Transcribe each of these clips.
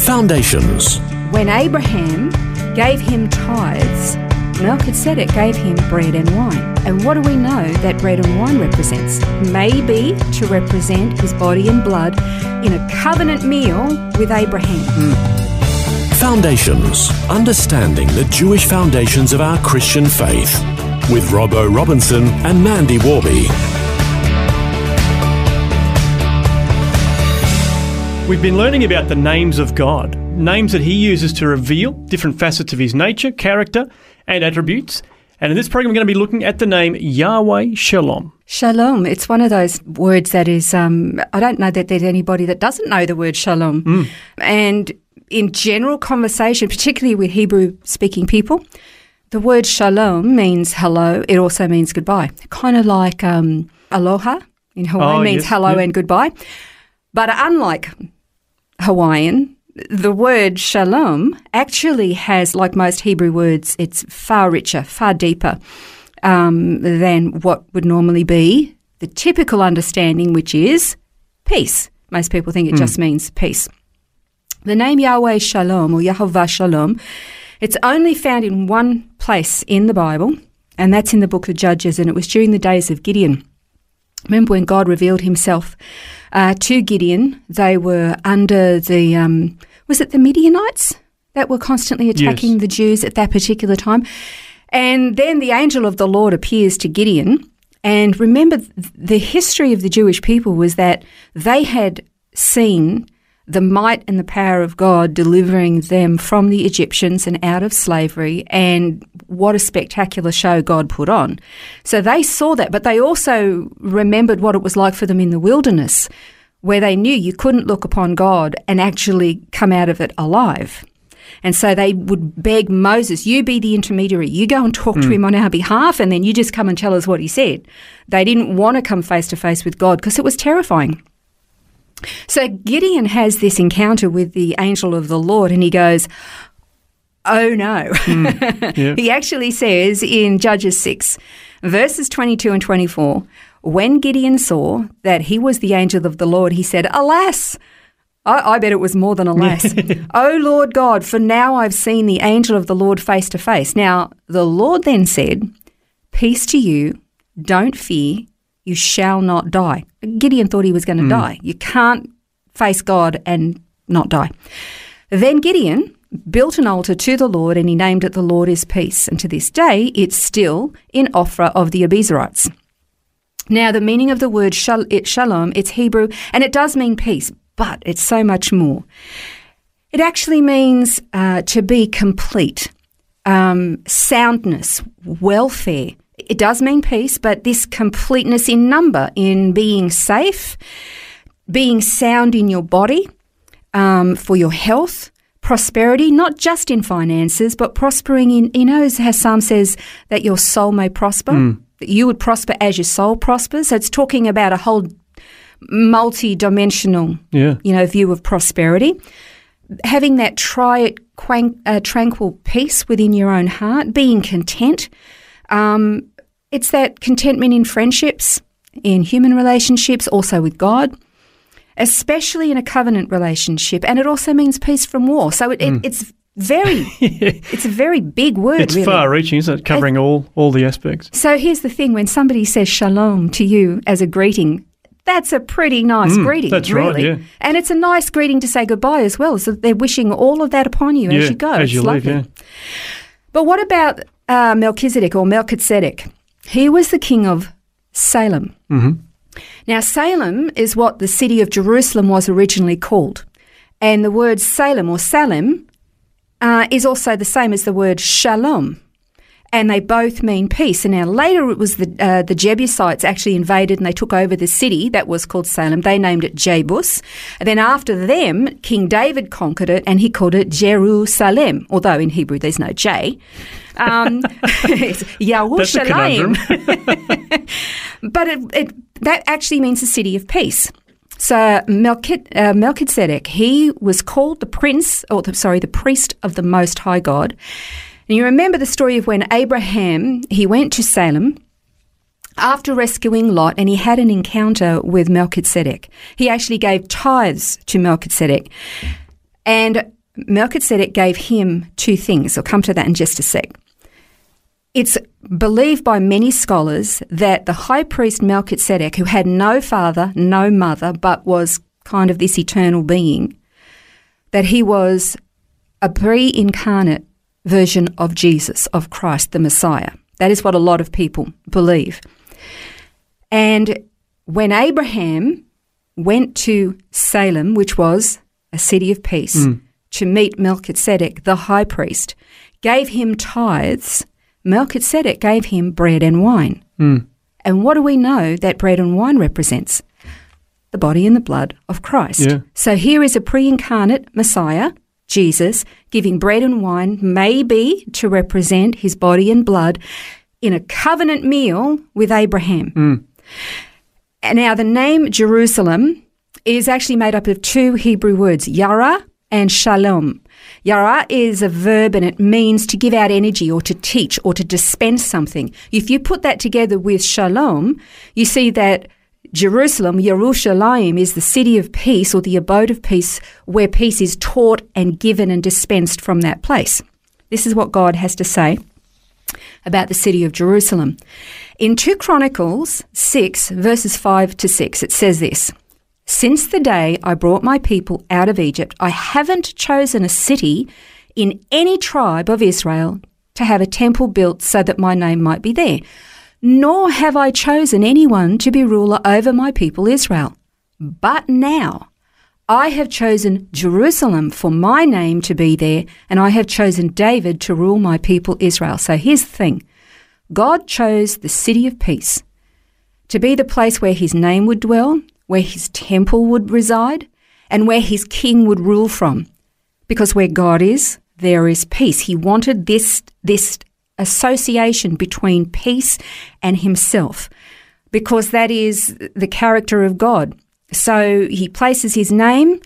Foundations. When Abraham gave him tithes, Melchizedek gave him bread and wine. And what do we know that bread and wine represents? Maybe to represent his body and blood in a covenant meal with Abraham. Foundations. Understanding the Jewish foundations of our Christian faith. With Robbo Robinson and Mandy Warby. We've been learning about the names of God, names that He uses to reveal different facets of His nature, character, and attributes. And in this program, we're going to be looking at the name Yahweh Shalom. Shalom. It's one of those words that is, um, I don't know that there's anybody that doesn't know the word shalom. And in general conversation, particularly with Hebrew speaking people, the word shalom means hello. It also means goodbye. Kind of like um, aloha in Hawaii Oh, means yes, hello and goodbye. But unlike Hawaiian, the word shalom actually has, like most Hebrew words, it's far richer, far deeper um, than what would normally be the typical understanding, which is peace. Most people think it just means peace. The name Yahweh Shalom or Yahovah Shalom, it's only found in one place in the Bible, and that's in the book of Judges, and it was during the days of Gideon. Remember when God revealed himself uh, to Gideon, they were under the, um, was it the Midianites that were constantly attacking Yes. the Jews at that particular time? And then the angel of the Lord appears to Gideon. And remember, the history of the Jewish people was that they had seen the might and the power of God delivering them from the Egyptians and out of slavery, and what a spectacular show God put on. So they saw that, but they also remembered what it was like for them in the wilderness, where they knew you couldn't look upon God and actually come out of it alive. And so they would beg Moses, you be the intermediary. You go and talk to hmm. him on our behalf, and then you just come and tell us what he said. They didn't want to come face to face with God because it was terrifying. So Gideon has this encounter with the angel of the Lord, and he goes, Oh no. Hmm. Yeah. he actually says in Judges 6, verses 22 and 24, when Gideon saw that he was the angel of the Lord, he said, Alas! I, I bet it was more than alas. oh Lord God, for now I've seen the angel of the Lord face to face. Now the Lord then said, Peace to you, don't fear, you shall not die. Gideon thought he was going to die. You can't face God and not die. Then Gideon built an altar to the Lord and he named it The Lord is Peace. And to this day, it's still in Ophrah of the Abiezrites. Now, the meaning of the word shal- it, shalom, it's Hebrew, and it does mean peace, but it's so much more. It actually means uh, to be complete, um, soundness, welfare. It does mean peace, but this completeness in number, in being safe, being sound in your body, um, for your health, prosperity, not just in finances, but prospering in, you know, as Psalm says that your soul may prosper, that you would prosper as your soul prospers. So it's talking about a whole multi dimensional Yeah. you know, view of prosperity. Having that triad, quang, uh, tranquil peace within your own heart, being content. Um, it's that contentment in friendships, in human relationships, also with God, especially in a covenant relationship. And it also means peace from war. So it, it, it's very, it's a very big word. It's really. far-reaching, isn't it? Covering all all the aspects. So here's the thing: when somebody says shalom to you as a greeting, that's a pretty nice greeting. Mm, that's right, really. yeah. And it's a nice greeting to say goodbye as well. So they're wishing all of that upon you yeah, as you go. as It's you leave. lovely. Yeah. But what about uh, Melchizedek or Melchizedek? He was the king of Salem. Mm-hmm. Now, Salem is what the city of Jerusalem was originally called. And the word Salem or Salem uh, is also the same as the word shalom. And they both mean peace. And now later it was the uh, the Jebusites actually invaded and they took over the city that was called Salem. They named it Jebus. And then after them, King David conquered it and he called it Jerusalem, although in Hebrew there's no J. Um, it's Yerushalayim. But it, it, that actually means the city of peace. So uh, Melchizedek, he was called the prince, or the, sorry, the priest of the Most High God. And you remember the story of when Abraham he went to Salem after rescuing Lot, and he had an encounter with Melchizedek. He actually gave tithes to Melchizedek, and Melchizedek gave him two things. I'll come to that in just a sec. It's believed by many scholars that the high priest Melchizedek, who had no father, no mother, but was kind of this eternal being, that he was a pre incarnate version of Jesus, of Christ, the Messiah. That is what a lot of people believe. And when Abraham went to Salem, which was a city of peace, mm. to meet Melchizedek, the high priest, gave him tithes, Melchizedek gave him bread and wine. Mm. And what do we know that bread and wine represents? The body and the blood of Christ. Yeah. So here is a pre incarnate Messiah, Jesus, giving bread and wine, maybe to represent his body and blood in a covenant meal with Abraham. Mm. And now, the name Jerusalem is actually made up of two Hebrew words, yara and shalom. Yara is a verb and it means to give out energy or to teach or to dispense something. If you put that together with shalom, you see that Jerusalem, Yerushalayim, is the city of peace or the abode of peace where peace is taught and given and dispensed from that place. This is what God has to say about the city of Jerusalem. In 2 Chronicles 6, verses 5 to 6, it says this Since the day I brought my people out of Egypt, I haven't chosen a city in any tribe of Israel to have a temple built so that my name might be there, nor have I chosen anyone to be ruler over my people Israel. But now I have chosen Jerusalem for my name to be there, and I have chosen David to rule my people Israel. So here's the thing God chose the city of peace to be the place where his name would dwell, where his temple would reside, and where his king would rule from. Because where God is, there is peace. He wanted this, this association between peace and himself, because that is the character of God. So he places his name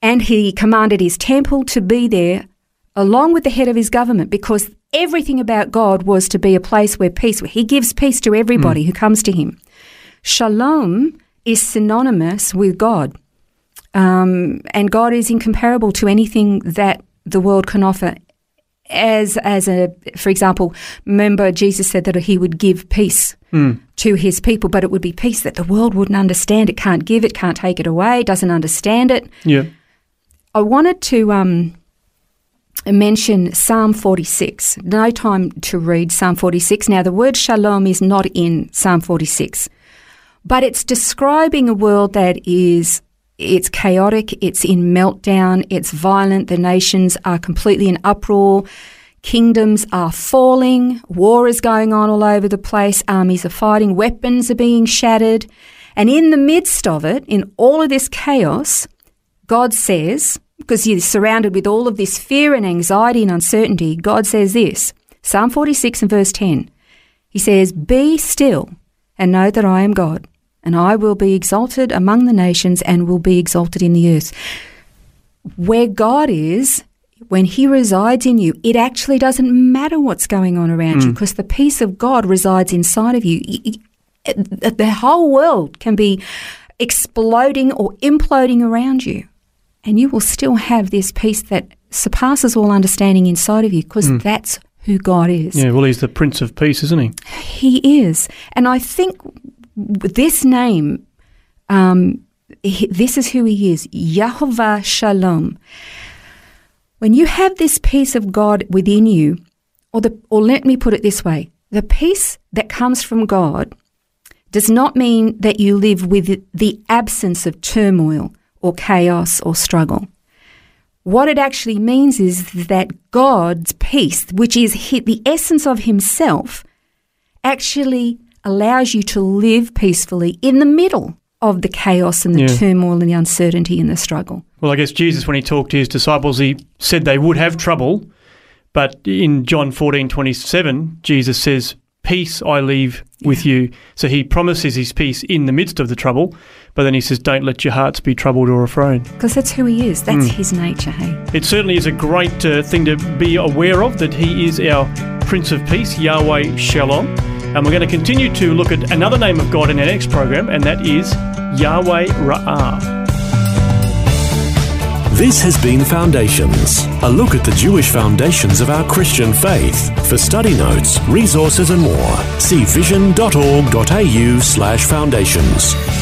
and he commanded his temple to be there along with the head of his government because everything about God was to be a place where peace, where he gives peace to everybody who comes to him. Shalom is synonymous with God. Um, and God is incomparable to anything that the world can offer. As, as a, for example, remember Jesus said that he would give peace to his people, but it would be peace that the world wouldn't understand. It can't give it, can't take it away, doesn't understand it. Yeah. I wanted to um, mention Psalm 46. No time to read Psalm 46. Now, the word shalom is not in Psalm 46, but it's describing a world that is. It's chaotic, it's in meltdown, it's violent, the nations are completely in uproar, kingdoms are falling, war is going on all over the place, armies are fighting, weapons are being shattered. And in the midst of it, in all of this chaos, God says, because you're surrounded with all of this fear and anxiety and uncertainty, God says this Psalm 46 and verse 10. He says, Be still and know that I am God, and I will be exalted among the nations and will be exalted in the earth. Where God is, when He resides in you, it actually doesn't matter what's going on around you hmm. because the peace of God resides inside of you. The whole world can be exploding or imploding around you and you will still have this peace that surpasses all understanding inside of you because hmm. that's who God is. Yeah, well, he's the Prince of Peace, isn't he? He is. And I think this name, um, he- this is who he is Yahovah Shalom. When you have this peace of God within you, or, the, or let me put it this way the peace that comes from God does not mean that you live with the absence of turmoil or chaos or struggle. what it actually means is that God's peace, which is the essence of Himself, actually allows you to live peacefully in the middle of the chaos and the Yeah. turmoil and the uncertainty and the struggle. Well, I guess Jesus, when he talked to his disciples, he said they would have trouble. But in John fourteen twenty seven, Jesus says, Peace I leave with you. So he promises his peace in the midst of the trouble. But then he says, Don't let your hearts be troubled or afraid. Because that's who He is, that's His nature, hey? It certainly is a great uh, thing to be aware of that he is our Prince of Peace, Yahweh Shalom. And we're going to continue to look at another name of God in our next program, and that is Yahweh Ra'ah. This has been Foundations, a look at the Jewish foundations of our Christian faith. For study notes, resources, and more, see vision.org.au slash foundations.